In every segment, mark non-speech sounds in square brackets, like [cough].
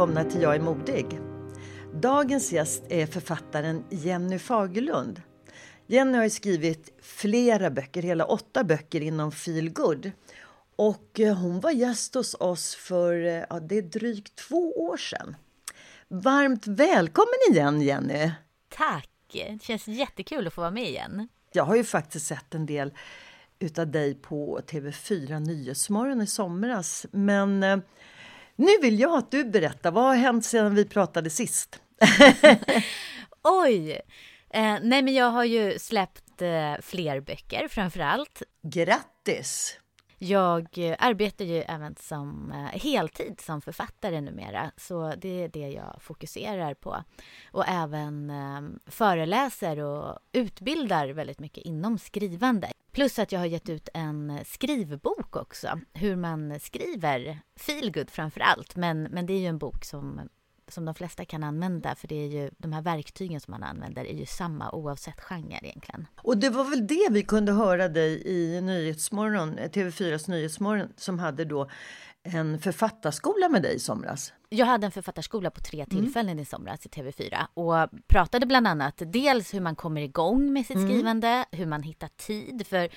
Välkomna till Jag är modig. Dagens gäst är författaren Jenny Fagerlund. Jenny har skrivit flera böcker, hela åtta böcker inom feel good. Och eh, hon var gäst hos oss för eh, ja, det är drygt två år sedan. Varmt välkommen igen Jenny! Tack! Det känns jättekul att få vara med igen. Jag har ju faktiskt sett en del utav dig på TV4 Nyhetsmorgon i somras. Men eh, nu vill jag att du berättar, vad har hänt sedan vi pratade sist? [laughs] Oj! Eh, nej, men jag har ju släppt eh, fler böcker framför allt. Grattis! Jag arbetar ju även som eh, heltid som författare numera, så det är det jag fokuserar på. Och även ehm, föreläser och utbildar väldigt mycket inom skrivande. Plus att jag har gett ut en skrivbok också, hur man skriver feelgood framför allt. Men, men det är ju en bok som, som de flesta kan använda för det är ju de här verktygen som man använder är ju samma oavsett genre egentligen. Och det var väl det vi kunde höra dig i Nyhetsmorgon, TV4s Nyhetsmorgon som hade då en författarskola med dig i somras. Jag hade en författarskola på tre tillfällen mm. i somras i TV4 och pratade bland annat dels hur man kommer igång med sitt mm. skrivande, hur man hittar tid. För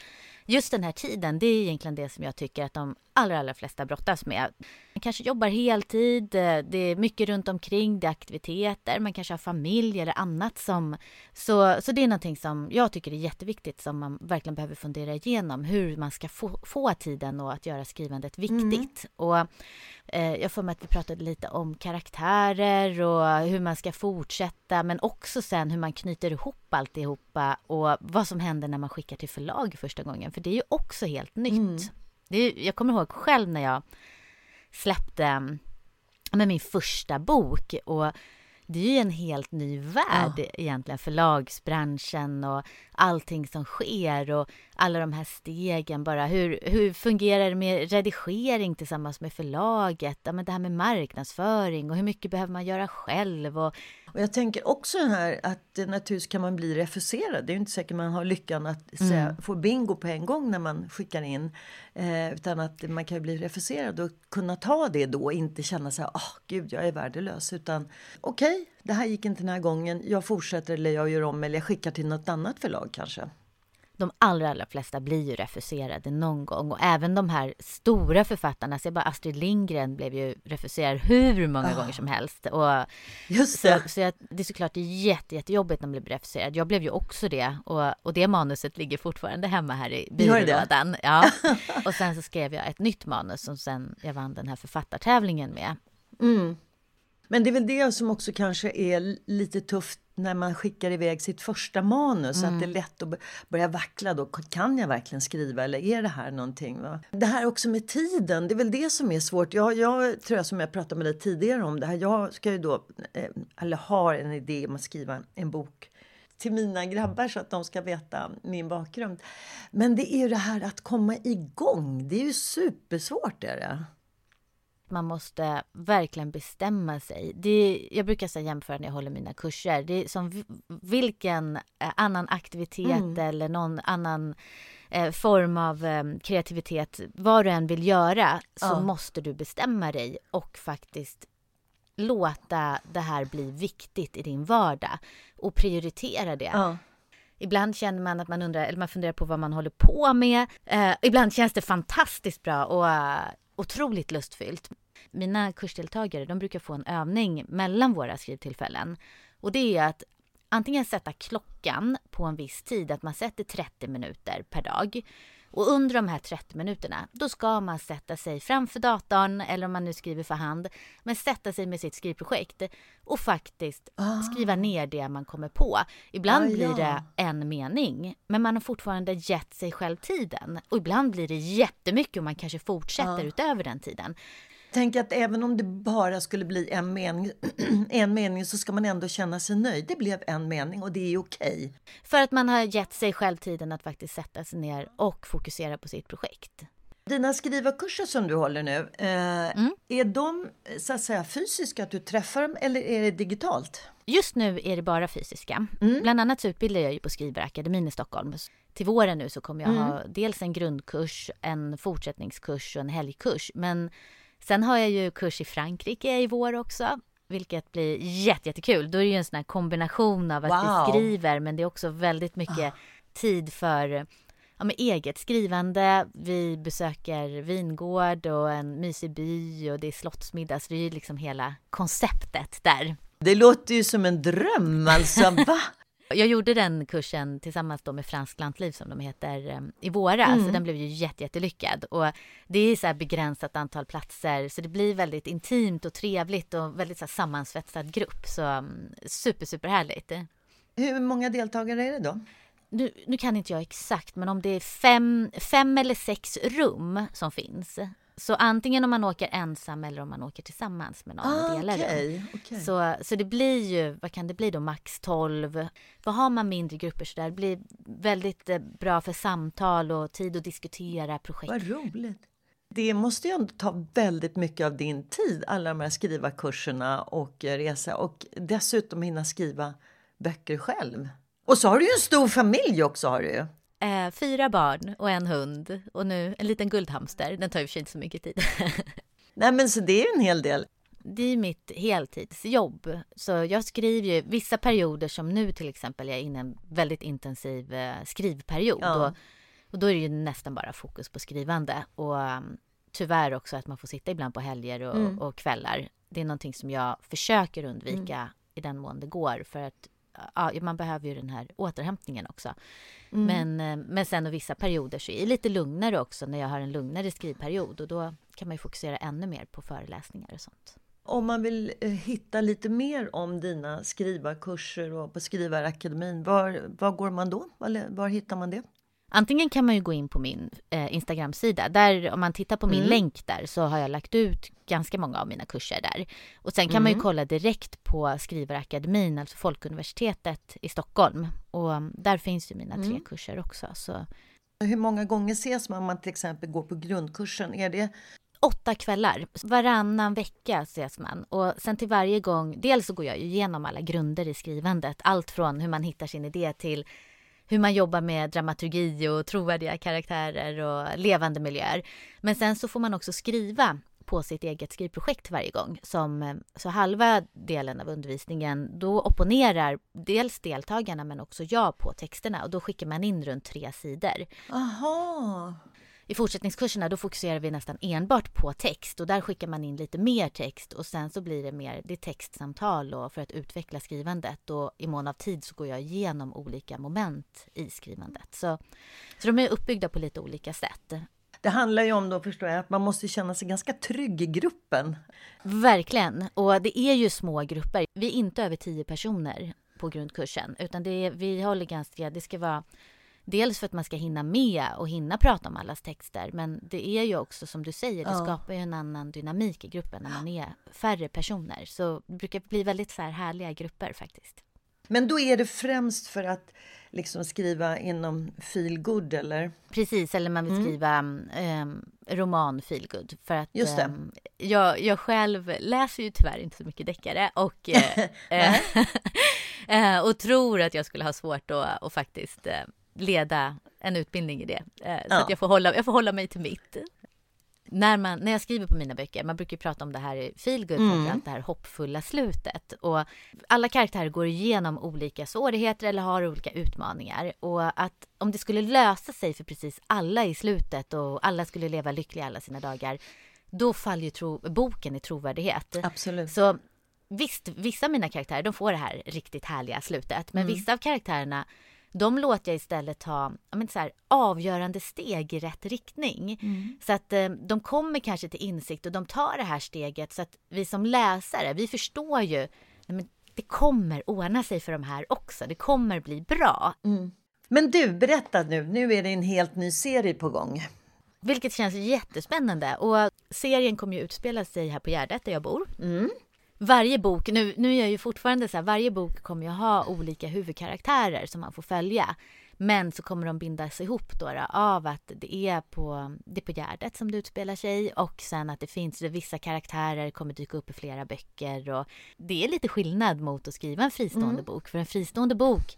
just den här tiden, det är egentligen det som jag tycker att de allra, allra flesta brottas med. Man kanske jobbar heltid, det är mycket runt omkring, det är aktiviteter, man kanske har familj eller annat som... Så, så det är någonting som jag tycker är jätteviktigt som man verkligen behöver fundera igenom, hur man ska få, få tiden och att göra skrivandet viktigt. Mm. Och eh, jag får mig att vi pratade lite om karaktärer och hur man ska fortsätta, men också sen hur man knyter ihop alltihopa och vad som händer när man skickar till förlag första gången, för det är ju också helt nytt. Mm. Det är, jag kommer ihåg själv när jag släppte med min första bok och det är ju en helt ny värld ja. egentligen, förlagsbranschen och allting som sker och alla de här stegen bara. Hur, hur fungerar det med redigering tillsammans med förlaget? Ja, men det här med marknadsföring och hur mycket behöver man göra själv? Och, och jag tänker också här att naturligtvis kan man bli refuserad. Det är inte säkert man har lyckan att säga, mm. få bingo på en gång när man skickar in. Eh, utan att man kan bli refuserad och kunna ta det då inte känna sig, åh oh, gud jag är värdelös. Utan okej, okay, det här gick inte den här gången. Jag fortsätter eller jag gör om eller jag skickar till något annat förlag kanske de allra, allra flesta blir ju refuserade någon gång och även de här stora författarna, så bara Astrid Lindgren blev ju refuserad hur många oh. gånger som helst. Och Just det. Så, så jag, det är såklart jätte, jättejobbigt när man blir refuserad. Jag blev ju också det och, och det manuset ligger fortfarande hemma här i byrålådan. Ja. [laughs] och sen så skrev jag ett nytt manus som sen jag vann den här författartävlingen med. Mm. Men det är väl det som också kanske är lite tufft när man skickar iväg sitt första manus, mm. att det är lätt att börja vackla då. Kan jag verkligen skriva eller är det här någonting? Va? Det här också med tiden, det är väl det som är svårt. Jag, jag tror jag som jag pratade med dig tidigare om det här. Jag ska ju då, eh, eller har en idé om att skriva en bok till mina grabbar så att de ska veta min bakgrund. Men det är ju det här att komma igång. Det är ju supersvårt. Är det. Man måste verkligen bestämma sig. Det, jag brukar säga jämföra när jag håller mina kurser. Det är som vilken eh, annan aktivitet mm. eller någon annan eh, form av eh, kreativitet, vad du än vill göra, så ja. måste du bestämma dig och faktiskt låta det här bli viktigt i din vardag och prioritera det. Ja. Ibland känner man att man undrar, eller man funderar på vad man håller på med. Eh, ibland känns det fantastiskt bra och uh, otroligt lustfyllt. Mina kursdeltagare, de brukar få en övning mellan våra skrivtillfällen. Och det är att antingen sätta klockan på en viss tid, att man sätter 30 minuter per dag. Och under de här 30 minuterna, då ska man sätta sig framför datorn eller om man nu skriver för hand, men sätta sig med sitt skrivprojekt och faktiskt ah. skriva ner det man kommer på. Ibland ah, blir det en mening, men man har fortfarande gett sig själv tiden. Och ibland blir det jättemycket och man kanske fortsätter ah. utöver den tiden. Tänk att även om det bara skulle bli en mening, [clears throat] en mening så ska man ändå känna sig nöjd. Det blev en mening och det är okej. För att man har gett sig själv tiden att faktiskt sätta sig ner och fokusera på sitt projekt. Dina skrivarkurser som du håller nu, eh, mm. är de så att säga fysiska, att du träffar dem eller är det digitalt? Just nu är det bara fysiska. Mm. Bland annat så utbildar jag ju på Skrivarakademin i Stockholm. Till våren nu så kommer jag mm. ha dels en grundkurs, en fortsättningskurs och en helgkurs. Men Sen har jag ju kurs i Frankrike i vår också, vilket blir jättekul. Då är det ju en sån här kombination av att wow. vi skriver, men det är också väldigt mycket ah. tid för ja, med eget skrivande. Vi besöker vingård och en mysig by och det är slottsmiddag, så det är ju liksom hela konceptet där. Det låter ju som en dröm alltså, [laughs] va? Jag gjorde den kursen tillsammans då med Fransk lantliv som de heter ehm, i våras. Mm. Så den blev ju jätte, jättelyckad. Och det är så här begränsat antal platser så det blir väldigt intimt och trevligt och väldigt så sammansvetsad grupp. Så mm, super, super härligt. Hur många deltagare är det då? Nu, nu, kan inte jag exakt, men om det är fem, fem eller sex rum som finns så antingen om man åker ensam eller om man åker tillsammans med någon ah, delar okay, okay. Så, så det blir ju, vad kan det bli då, max 12. Vad har man mindre grupper så där, det blir väldigt eh, bra för samtal och tid att diskutera projekt. Vad roligt. Det måste ju ändå ta väldigt mycket av din tid, alla de här skrivarkurserna och resa och dessutom hinna skriva böcker själv. Och så har du ju en stor familj också har du. Eh, fyra barn och en hund och nu en liten guldhamster. Den tar ju för sig inte så mycket tid. [laughs] Nej men så det är en hel del. Det är mitt heltidsjobb. Så jag skriver ju vissa perioder som nu till exempel jag är inne i en väldigt intensiv eh, skrivperiod. Ja. Och, och, då är det ju nästan bara fokus på skrivande. Och um, tyvärr också att man får sitta ibland på helger och, mm. och kvällar. Det är någonting som jag försöker undvika mm. i den mån det går. För att ja, man behöver ju den här återhämtningen också. Mm. Men, eh, men sen och vissa perioder så är det lite lugnare också när jag har en lugnare skrivperiod och då kan man ju fokusera ännu mer på föreläsningar och sånt. Om man vill eh, hitta lite mer om dina skrivarkurser och på Skrivarakademin, var, var går man då? Var, var hittar man det? Antingen kan man ju gå in på min eh, Instagram-sida. Där, om man tittar på min mm. länk där så har jag lagt ut ganska många av mina kurser där. Och sen kan mm. man ju mm. kolla direkt på Skrivarakademin, alltså Folkuniversitetet i Stockholm. Och mm, där finns ju mina mm. tre kurser också. Så. Hur många gånger ses man om man till exempel går på grundkursen? Är det åtta kvällar. Varannan vecka ses man. Och sen till varje gång, dels så går jag ju igenom alla grunder i skrivandet. Allt från hur man hittar sin idé till hur man jobbar med dramaturgi och trovärdiga karaktärer och levande miljöer. Men sen så får man också skriva på sitt eget skrivprojekt varje gång. Som, eh, så halva delen av undervisningen, då opponerar dels deltagarna men också jag på texterna och då skickar man in runt tre sidor. Aha. I fortsättningskurserna då fokuserar vi nästan enbart på text och där skickar man in lite mer text och sen så blir det mer det textsamtal och för att utveckla skrivandet och i mån av tid så går jag igenom olika moment i skrivandet. Så, så de är uppbyggda på lite olika sätt. Det handlar ju om då förstår jag att man måste känna sig ganska trygg i gruppen. Verkligen, och det är ju små grupper. Vi är inte över tio personer på grundkursen utan det är, vi håller ganska, det ska vara Dels för att man ska hinna med och hinna prata om allas texter. Men det är ju också som du säger, det ja. skapar ju en annan dynamik i gruppen när man är färre personer. Så det brukar bli väldigt så här härliga grupper faktiskt. Men då är det främst för att liksom skriva inom feel good eller? Precis, eller man vill Mm. skriva um, roman feelgood. För att Just ehm, jag, jag själv läser ju tyvärr inte så mycket deckare och, eh, [laughs] eh, [laughs] eh, och tror att jag skulle ha svårt att, att faktiskt eh, leda en utbildning i det. Eh, så Ja. att jag får, hålla, jag får hålla mig till mitt. När, man, när jag skriver på mina böcker, man brukar prata om det här i feelgood, Mm. framförallt det här hoppfulla slutet. Och alla karaktärer går igenom olika svårigheter eller har olika utmaningar. Och att om det skulle lösa sig för precis alla i slutet och alla skulle leva lyckliga alla sina dagar, då faller ju tro, boken i trovärdighet. Absolut. Så visst, vissa av mina karaktärer, de får det här riktigt härliga slutet. Men vissa av karaktärerna, de låter jag istället ta menar, så här, avgörande steg i rätt riktning. Så att eh, de kommer kanske till insikt och de tar det här steget så att vi som läsare, vi förstår ju, men det kommer ordna sig för de här också. Det kommer bli bra. Men du, berätta nu. Nu är det en helt ny serie på gång. Vilket känns jättespännande. Och serien kommer ju utspela sig här på Gärdet där jag bor. Varje bok, nu, nu är jag ju fortfarande så här, varje bok kommer ju ha olika huvudkaraktärer som man får följa. Men så kommer de bindas ihop då, då av att det är, på, det är på Gärdet som det utspelar sig och sen att det finns vissa karaktärer kommer dyka upp i flera böcker och det är lite skillnad mot att skriva en fristående bok. För en fristående bok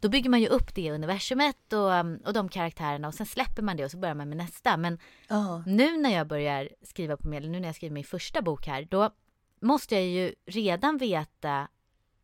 då bygger man ju upp det universumet och, och de karaktärerna och sen släpper man det och så börjar man med nästa. Men Ja. nu när jag börjar skriva på medel, nu när jag skriver min första bok här, då måste jag ju redan veta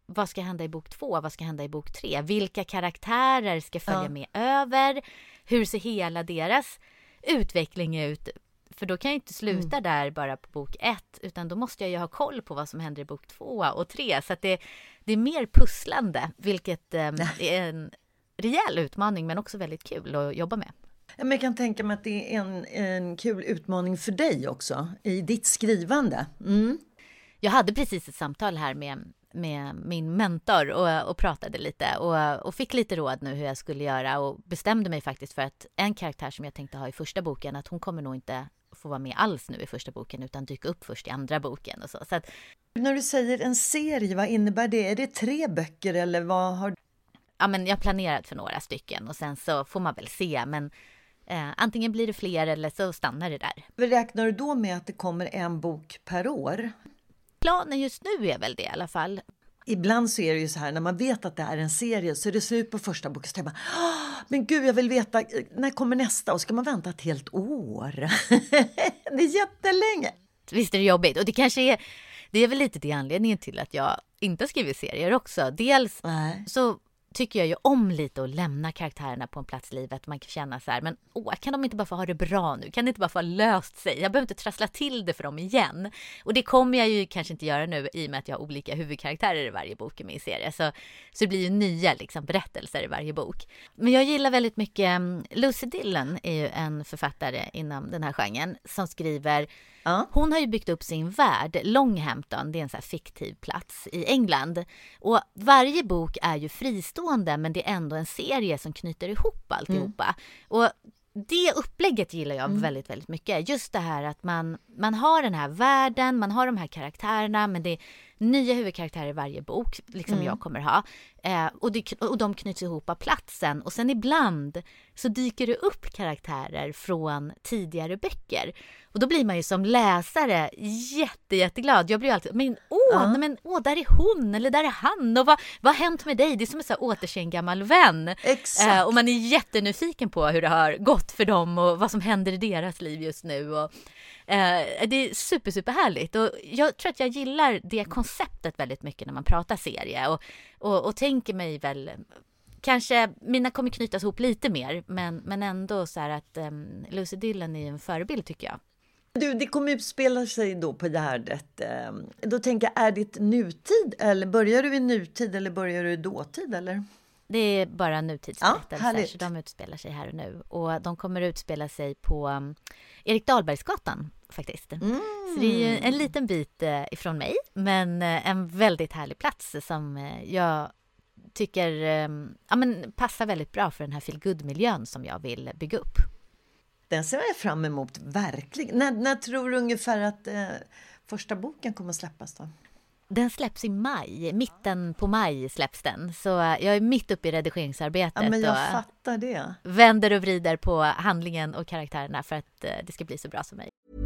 vad ska hända i bok två, vad ska hända i bok tre, vilka karaktärer ska följa Ja. med över, hur ser hela deras utveckling ut? För då kan jag inte sluta där bara på bok ett, utan då måste jag ju ha koll på vad som händer i bok två och tre. Så att det, det är mer pusslande, vilket eh, är en rejäl utmaning men också väldigt kul att jobba med. Jag kan tänka mig att det är en, en kul utmaning för dig också i ditt skrivande. Mm. Jag hade precis ett samtal här med, med min mentor och, och pratade lite och, och fick lite råd nu hur jag skulle göra och bestämde mig faktiskt för att en karaktär som jag tänkte ha i första boken, att hon kommer nog inte få vara med alls nu i första boken utan dyka upp först i andra boken och så. så att, När du säger en serie, vad innebär det? Är det tre böcker eller vad har ja, men jag har planerat för några stycken och sen så får man väl se men eh, antingen blir det fler eller så stannar det där. Räknar du då med att det kommer en bok per år? Planen just nu är väl det i alla fall. Ibland så är det ju så här när man vet att det är en serie så är det slut på första boken så man "Åh, men gud jag vill veta när kommer nästa och ska man vänta ett helt år? [laughs] det är jättelänge. Visst är det jobbigt och det kanske är det är väl lite det anledningen till att jag inte skriver serier också. Dels Nej. så tycker jag ju om lite att lämna karaktärerna på en plats i livet. Man kan känna så här, men åh, kan de inte bara få ha det bra nu? Kan det inte bara få ha löst sig? Jag behöver inte trassla till det för dem igen. Och det kommer jag ju kanske inte göra nu i och med att jag har olika huvudkaraktärer i varje bok i min serie. Så, så det blir ju nya liksom, berättelser i varje bok. Men jag gillar väldigt mycket, mm, Lucy Dillon är ju en författare inom den här genren som skriver Ja. hon har ju byggt upp sin värld. Longhampton, det är en så fiktiv plats i England. Och varje bok är ju fristående men det är ändå en serie som knyter ihop alltihopa. Och det upplägget gillar jag väldigt, väldigt mycket. Just det här att man, man har den här världen, man har de här karaktärerna men det nya huvudkaraktärer i varje bok, liksom jag kommer ha. Eh, och, det, och de knyts ihop av platsen. Och sen ibland så dyker det upp karaktärer från tidigare böcker. Och då blir man ju som läsare jätte, jätteglad. Jag blir ju alltid, men åh, nej, men åh, där är hon eller där är han och vad, vad har hänt med dig? Det är som att här återse en gammal vän. Eh, och man är jättenyfiken på hur det har gått för dem och vad som händer i deras liv just nu. Och, eh, det är super, super härligt. Och jag tror att jag gillar det konceptet väldigt mycket när man pratar serie och, och, och tänker mig väl Kanske mina kommer knytas ihop lite mer men, men ändå så här att um, Lucy Dillon är en förebild tycker jag. Du, det kommer utspela sig då på Gärdet. Eh, Då tänker jag, är det nutid eller börjar du i nutid eller börjar du i dåtid eller? Det är bara Ja, nutidsberättelser härligt. så de utspelar sig här och nu. Och de kommer utspela sig på um, Erik Dahlbergsgatan faktiskt. Så det är ju en liten bit eh, ifrån mig men eh, en väldigt härlig plats som eh, jag tycker eh, ja, men passar väldigt bra för den här feel miljön som jag vill bygga upp. Den ser jag fram emot, verkligen. När, när tror du ungefär att eh, första boken kommer att släppas då? Den släpps i maj, mitten på maj släpps den. Så jag är mitt uppe i redigeringsarbetet. Ja, men jag och fattar det. vänder och vrider på handlingen och karaktärerna för att det ska bli så bra som möjligt.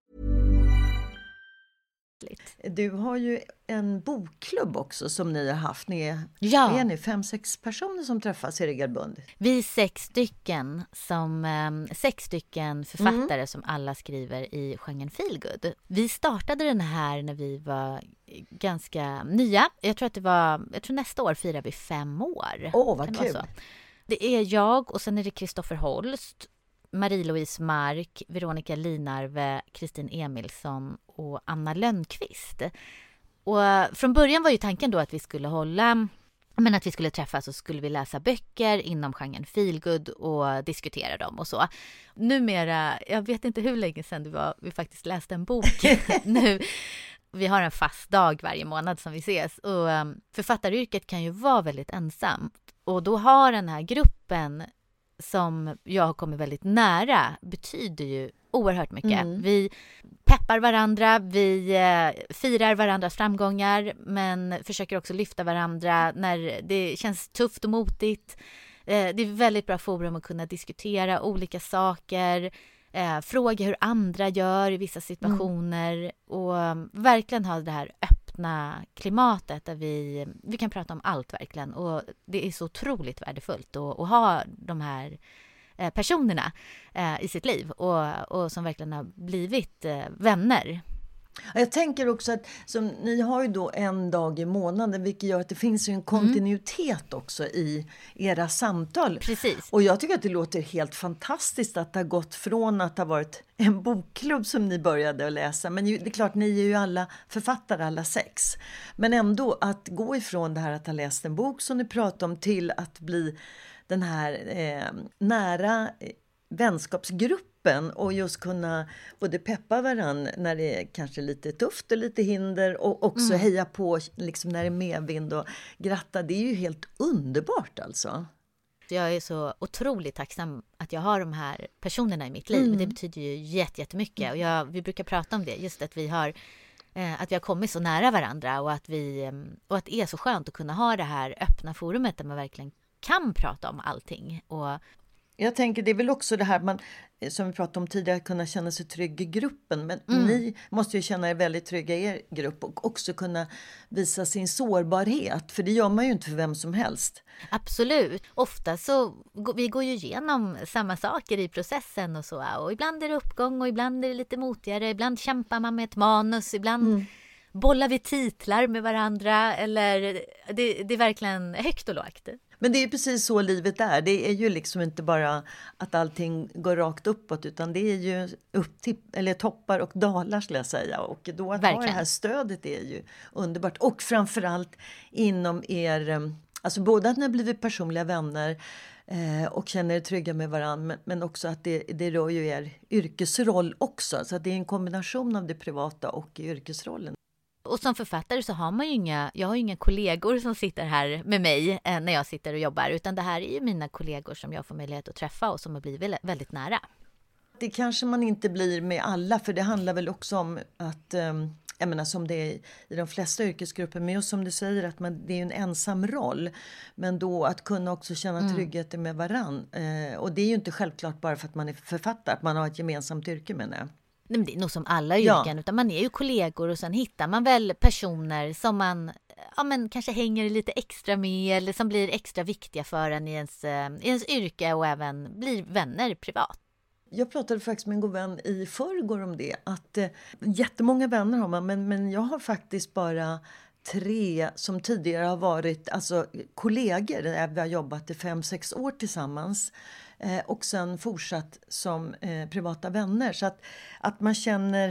Du har ju en bokklubb också som ni har haft. Ni är, Ja. är ni fem, sex personer som träffas regelbundet? Vi är sex stycken, som, eh, sex stycken författare som alla skriver i genren feelgood. Vi startade den här när vi var ganska nya. Jag tror att det var, jag tror nästa år firar vi fem år. Åh, vad det vara kul. Det är jag och sen är det Kristoffer Holst, Marie-Louise Mark, Veronica Linarve, Kristin Emilsson och Anna Lönnqvist. Och eh, från början var ju tanken då att vi skulle hålla men att vi skulle träffas och skulle vi läsa böcker inom genren feelgood och diskutera dem och så. Numera, jag vet inte hur länge sedan det var vi faktiskt läste en bok [laughs] [laughs] nu. Vi har en fast dag varje månad som vi ses och um, författaryrket kan ju vara väldigt ensamt och då har den här gruppen som jag har kommit väldigt nära betyder ju oerhört mycket. Vi peppar varandra, vi eh, firar varandras framgångar men försöker också lyfta varandra när det känns tufft och motigt. Eh, det är väldigt bra forum att kunna diskutera olika saker, eh, fråga hur andra gör i vissa situationer och um, verkligen ha det här öppna klimatet där vi, vi kan prata om allt verkligen och det är så otroligt värdefullt att, att ha de här eh, personerna eh, i sitt liv och, och som verkligen har blivit eh, vänner. Ja, Jag tänker också att som, ni har ju då en dag i månaden vilket gör att det finns en kontinuitet också i era samtal. Precis. Och jag tycker att det låter helt fantastiskt att det har gått från att ha varit en bokklubb som ni började att läsa, men det är klart, ni är ju alla författare alla sex. Men ändå att gå ifrån det här att ha läst en bok som ni pratar om till att bli den här eh, nära eh, vänskapsgruppen och just kunna både peppa varann när det är kanske lite tufft och lite hinder och också heja på liksom när det är medvind och gratta. Det är ju helt underbart alltså. Jag är så otroligt tacksam att jag har de här personerna i mitt liv. Det betyder ju jätte- jättemycket. Och jag, vi brukar prata om det, just att vi har eh, att vi har kommit så nära varandra och att, vi, eh, och att det är så skönt att kunna ha det här öppna forumet där man verkligen kan prata om allting. Och, Jag tänker det är väl också det här man, eh, som vi pratade om tidigare, att kunna känna sig trygg i gruppen. Men ni måste ju känna er väldigt trygga i er grupp och också kunna visa sin sårbarhet. För det gör man ju inte för vem som helst. Absolut. Ofta så vi går ju igenom samma saker i processen och så. Och ibland är det uppgång och ibland är det lite motigare. Ibland kämpar man med ett manus, ibland bollar vi titlar med varandra. Eller det, det är verkligen högt och lågt. Men det är precis så livet är. Det är ju liksom inte bara att allting går rakt uppåt utan det är ju upp till, eller toppar och dalar skulle jag säga. Och då att ha det Verkligen. här stödet är ju underbart. Och framförallt inom er eh, Alltså både att ni har blivit personliga vänner eh, och känner er trygga med varandra men, också att det, det rör ju er yrkesroll också. Så det är en kombination av det privata och yrkesrollen. Och som författare så har man ju inga, jag har ju inga kollegor som sitter här med mig eh, när jag sitter och jobbar, utan det här är ju mina kollegor som jag får möjlighet att träffa och som har blivit väldigt nära. Det kanske man inte blir med alla, för det handlar väl också om att um, jag menar som det är i de flesta yrkesgrupper, men just som du säger att man, det är en ensam roll. Men då att kunna också känna mm. tryggheten med varann. Eh, och det är ju inte självklart bara för att man är författare, att man har ett gemensamt yrke menar jag. Nej, men det är nog som alla yrken, ja. utan man är ju kollegor och sen hittar man väl personer som man ja, men kanske hänger lite extra med eller som blir extra viktiga för en i ens, eh, i ens yrke och även blir vänner privat. Jag pratade faktiskt med en god vän i förrgår om det. Att eh, Jättemånga vänner har man, men, men jag har faktiskt bara tre som tidigare har varit alltså, kollegor. Vi har jobbat i fem, sex år tillsammans. Eh, och sen fortsatt som eh, privata vänner. Så att, att man känner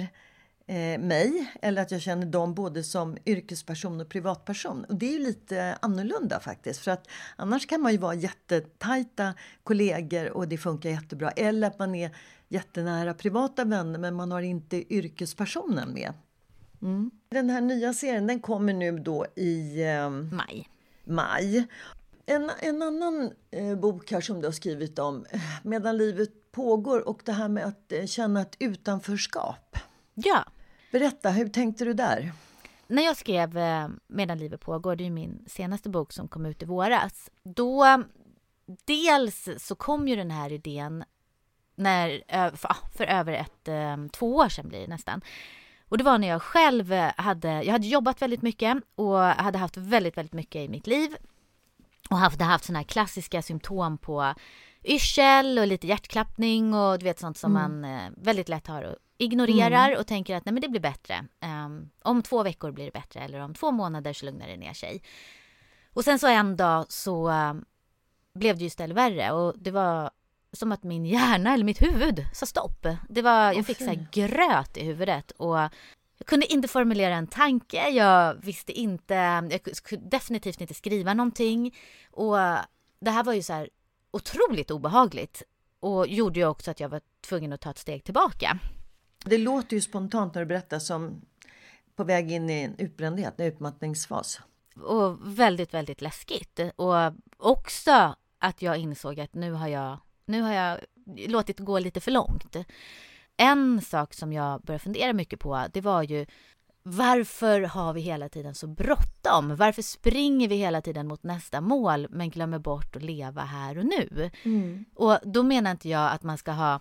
eh, mig eller att jag känner dem både som yrkesperson och privatperson. Och det är ju lite annorlunda faktiskt. För att annars kan man ju vara jättetajta kollegor och det funkar jättebra. Eller att man är jättenära privata vänner men man har inte yrkespersonen med. Mm. Den här nya serien den kommer nu då i eh, maj. maj. En, en annan eh, bok här som du har skrivit om, eh, Medan livet pågår och det här med att eh, känna ett utanförskap. Ja. Berätta, hur tänkte du där? När jag skrev eh, Medan livet pågår, det är min senaste bok som kom ut i våras, då dels så kom ju den här idén när, för, för över ett, eh, två år sedan blir det nästan. Och det var när jag själv hade, jag hade jobbat väldigt mycket och hade haft väldigt, väldigt mycket i mitt liv och haft, haft sådana här klassiska symptom på yrsel och lite hjärtklappning och du vet sånt som mm. man eh, väldigt lätt har och ignorerar mm. och tänker att nej men det blir bättre. Um, om två veckor blir det bättre eller om två månader så lugnar det ner sig. Och sen så en dag så um, blev det ju istället värre och det var som att min hjärna eller mitt huvud sa stopp. Det var, jag fick så här gröt i huvudet och jag kunde inte formulera en tanke, jag visste inte, jag kunde definitivt inte skriva någonting. Och det här var ju så här otroligt obehagligt och gjorde ju också att jag var tvungen att ta ett steg tillbaka. Det låter ju spontant när du berättar som på väg in i en utbrändhet, en utmattningsfas. Och väldigt, väldigt läskigt. Och också att jag insåg att nu har jag, nu har jag låtit gå lite för långt. En sak som jag började fundera mycket på, det var ju varför har vi hela tiden så bråttom? Varför springer vi hela tiden mot nästa mål men glömmer bort att leva här och nu? Mm. Och då menar inte jag att man ska ha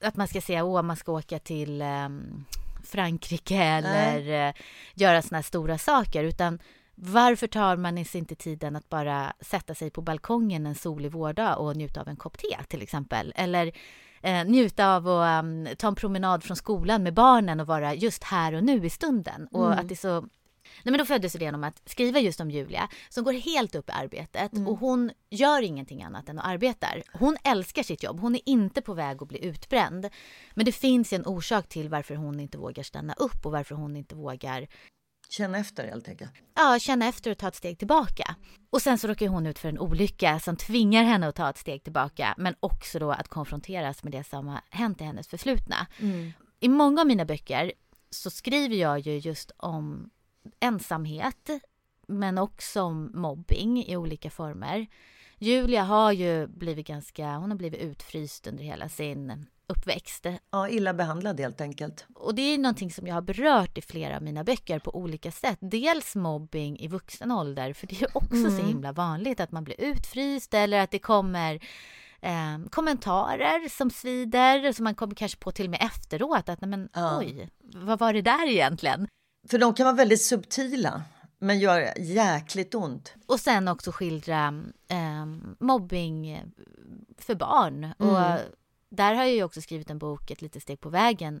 att man ska säga att man ska åka till um, Frankrike eller uh, göra såna här stora saker utan varför tar man sig inte tiden att bara sätta sig på balkongen en solig vårdag och njuta av en kopp te till exempel? Eller eh, njuta av att um, ta en promenad från skolan med barnen och vara just här och nu i stunden. Och mm. att det så Nej, men då föddes idén om att skriva just om Julia som går helt upp i arbetet mm. och hon gör ingenting annat än att arbeta. Hon älskar sitt jobb, hon är inte på väg att bli utbränd. Men det finns en orsak till varför hon inte vågar stanna upp och varför hon inte vågar Känna efter helt enkelt. Ja, känna efter och ta ett steg tillbaka. Och sen så råkar hon ut för en olycka som tvingar henne att ta ett steg tillbaka, men också då att konfronteras med det som har hänt i hennes förflutna. Mm. I många av mina böcker så skriver jag ju just om ensamhet, men också om mobbing i olika former. Julia har ju blivit ganska, hon har blivit utfryst under hela sin uppväxt. Ja, illa behandlad helt enkelt. Och det är någonting som jag har berört i flera av mina böcker på olika sätt. Dels mobbing i vuxen ålder, för det är också mm. så himla vanligt att man blir utfryst eller att det kommer eh, kommentarer som svider, som man kommer kanske på till och med efteråt att nej men ja. oj, vad var det där egentligen? För de kan vara väldigt subtila men gör jäkligt ont. Och sen också skildra eh, mobbing för barn. Mm. Och där har jag ju också skrivit en bok, Ett litet steg på vägen,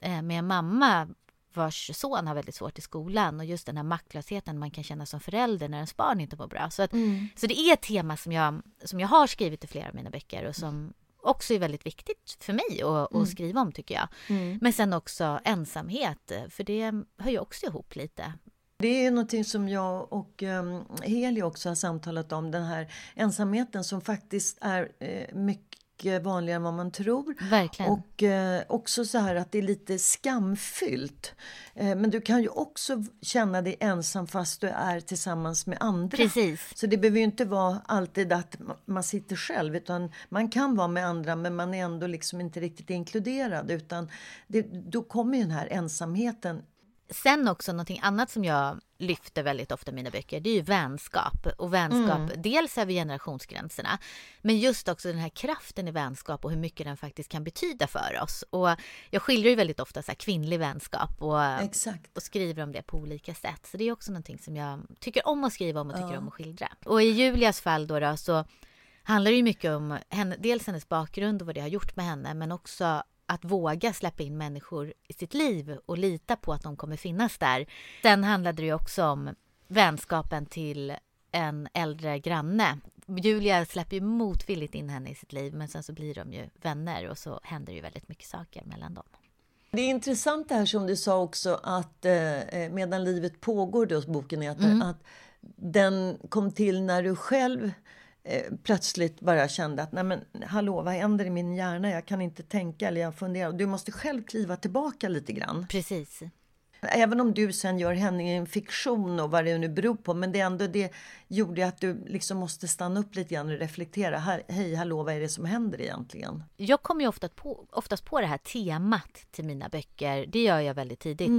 eh, med en mamma vars son har väldigt svårt i skolan och just den här maktlösheten man kan känna som förälder när ens barn inte mår bra. Så, att, mm. så det är ett tema som jag, som jag har skrivit i flera av mina böcker och som också är väldigt viktigt för mig att, mm. att skriva om tycker jag. Mm. Men sen också ensamhet, för det hör ju också ihop lite Det är någonting som jag och um, Heli också har samtalat om, den här ensamheten som faktiskt är eh, mycket vanligare än vad man tror. Verkligen. Och eh, också så här att det är lite skamfyllt. Eh, men du kan ju också känna dig ensam fast du är tillsammans med andra. Precis. Så det behöver ju inte vara alltid att man sitter själv utan man kan vara med andra men man är ändå liksom inte riktigt inkluderad utan det, då kommer ju den här ensamheten Sen också någonting annat som jag lyfter väldigt ofta i mina böcker, det är ju vänskap. Och vänskap, Mm. dels över generationsgränserna, men just också den här kraften i vänskap och hur mycket den faktiskt kan betyda för oss. Och jag skildrar ju väldigt ofta så kvinnlig vänskap och, och skriver om det på olika sätt. Så det är också någonting som jag tycker om att skriva om och tycker om att skildra. Och i Julias fall då, då så handlar det ju mycket om henne, dels hennes bakgrund och vad det har gjort med henne, men också att våga släppa in människor i sitt liv och lita på att de kommer finnas där. Sen handlade det också om vänskapen till en äldre granne. Julia släpper ju motvilligt in henne i sitt liv men sen så blir de ju vänner och så händer ju väldigt mycket saker mellan dem. Det är intressant det här som du sa också att eh, medan livet pågår, då boken heter, att den kom till när du själv eh, Eh, plötsligt bara kände att nej men hallå vad händer i min hjärna? Jag kan inte tänka eller jag funderar. Du måste själv kliva tillbaka lite grann. Precis. Även om du sen gör henne i en fiktion och vad det nu beror på. Men det ändå det gjorde att du liksom måste stanna upp lite grann och reflektera. Hej, hallå, vad är det som händer egentligen? Jag kommer ju ofta på, oftast på det här temat till mina böcker. Det gör jag väldigt tidigt.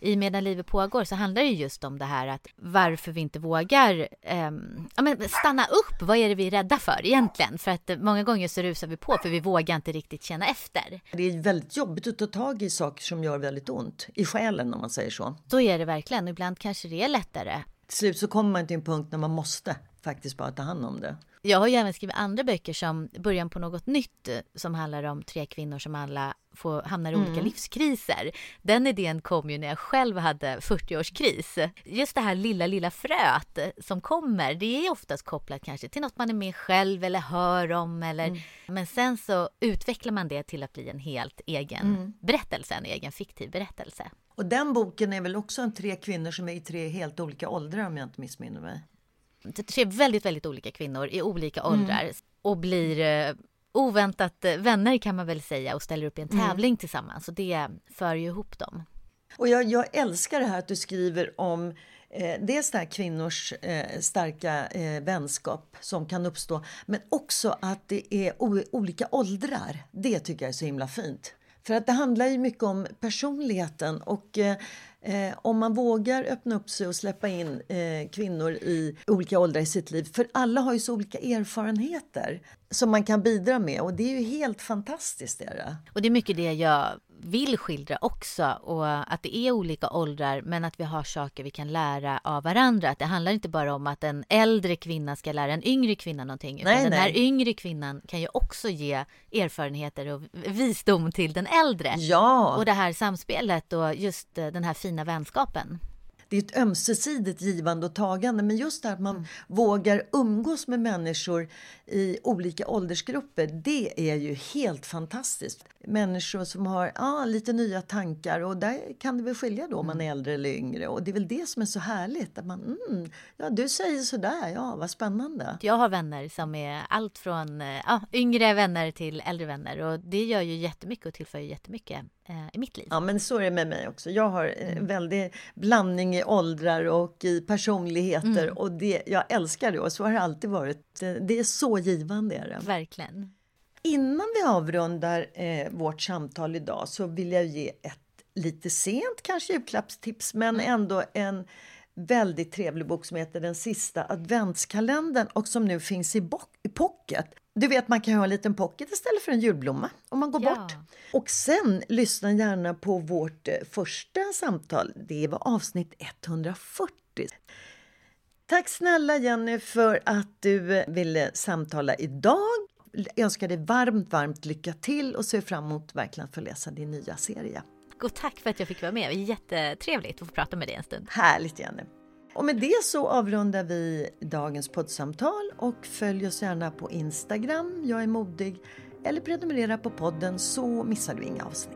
I Medan livet pågår så handlar det just om det här att varför vi inte vågar ehm, ja, men stanna upp. Vad är det vi är rädda för egentligen? För att eh, många gånger så rusar vi på för vi vågar inte riktigt känna efter. Det är väldigt jobbigt att ta tag i saker som gör väldigt ont. I själen om man säger så. Så är det verkligen. Ibland kanske det är lättare. Till slut så kommer man till en punkt när man måste faktiskt bara ta hand om det. Jag har ju även skrivit andra böcker som Början på något nytt eh, som handlar om tre kvinnor som alla får, hamnar i olika livskriser. Den idén kom ju när jag själv hade 40-årskris. Just det här lilla, lilla fröet eh, som kommer, det är oftast kopplat kanske till något man är med själv eller hör om eller men sen så utvecklar man det till att bli en helt egen berättelse, en egen fiktiv berättelse. Och den boken är väl också en tre kvinnor som är i tre helt olika åldrar om jag inte missminner mig. tre väldigt, väldigt olika kvinnor i olika åldrar och blir eh, oväntat eh, vänner kan man väl säga och ställer upp i en tävling tillsammans och det för ju ihop dem. Och jag, jag älskar det här att du skriver om eh, dels det här kvinnors eh, starka eh, vänskap som kan uppstå men också att det är olika åldrar. Det tycker jag är så himla fint. För att det handlar ju mycket om personligheten och eh, eh, om man vågar öppna upp sig och släppa in eh, kvinnor i olika åldrar i sitt liv. För alla har ju så olika erfarenheter som man kan bidra med och det är ju helt fantastiskt. Är det. Och det är mycket det jag vill skildra också och att det är olika åldrar men att vi har saker vi kan lära av varandra. Att det handlar inte bara om att en äldre kvinna ska lära en yngre kvinna någonting utan Nej, den här nej. yngre kvinnan kan ju också ge erfarenheter och visdom till den äldre. Ja! Och det här samspelet och just eh, den här fina vänskapen. Det är ett ömsesidigt givande och tagande. Men just det att man vågar umgås med människor i olika åldersgrupper, det är ju helt fantastiskt. Människor som har ja, lite nya tankar och där kan det väl skilja då om man är äldre eller yngre. Och det är väl det som är så härligt. Att man, mm, ja du säger sådär, ja vad spännande. Jag har vänner som är allt från eh, ja, yngre vänner till äldre vänner och det gör ju jättemycket och tillför jättemycket i mitt liv. Ja men så är det med mig också. Jag har en väldig blandning i åldrar och i personligheter och det, jag älskar det och så har det alltid varit. Det är så givande. Är det. Verkligen. Innan vi avrundar eh, vårt samtal idag så vill jag ge ett lite sent kanske julklappstips men ändå en väldigt trevlig bok som heter Den sista adventskalendern och som nu finns i, i pocket. Du vet man kan ha en liten pocket istället för en julblomma om man går Ja. bort. Och sen lyssna gärna på vårt eh, första samtal. Det var avsnitt 140. Tack snälla Jenny för att du eh, ville samtala idag. Jag önskar dig varmt, varmt lycka till och ser fram emot verkligen att få läsa din nya serie. Och tack för att jag fick vara med. Jättetrevligt att få prata med dig en stund. Härligt Jenny! Och med det så avrundar vi dagens poddsamtal och följ oss gärna på Instagram, jag är modig, eller prenumerera på podden så missar du inga avsnitt.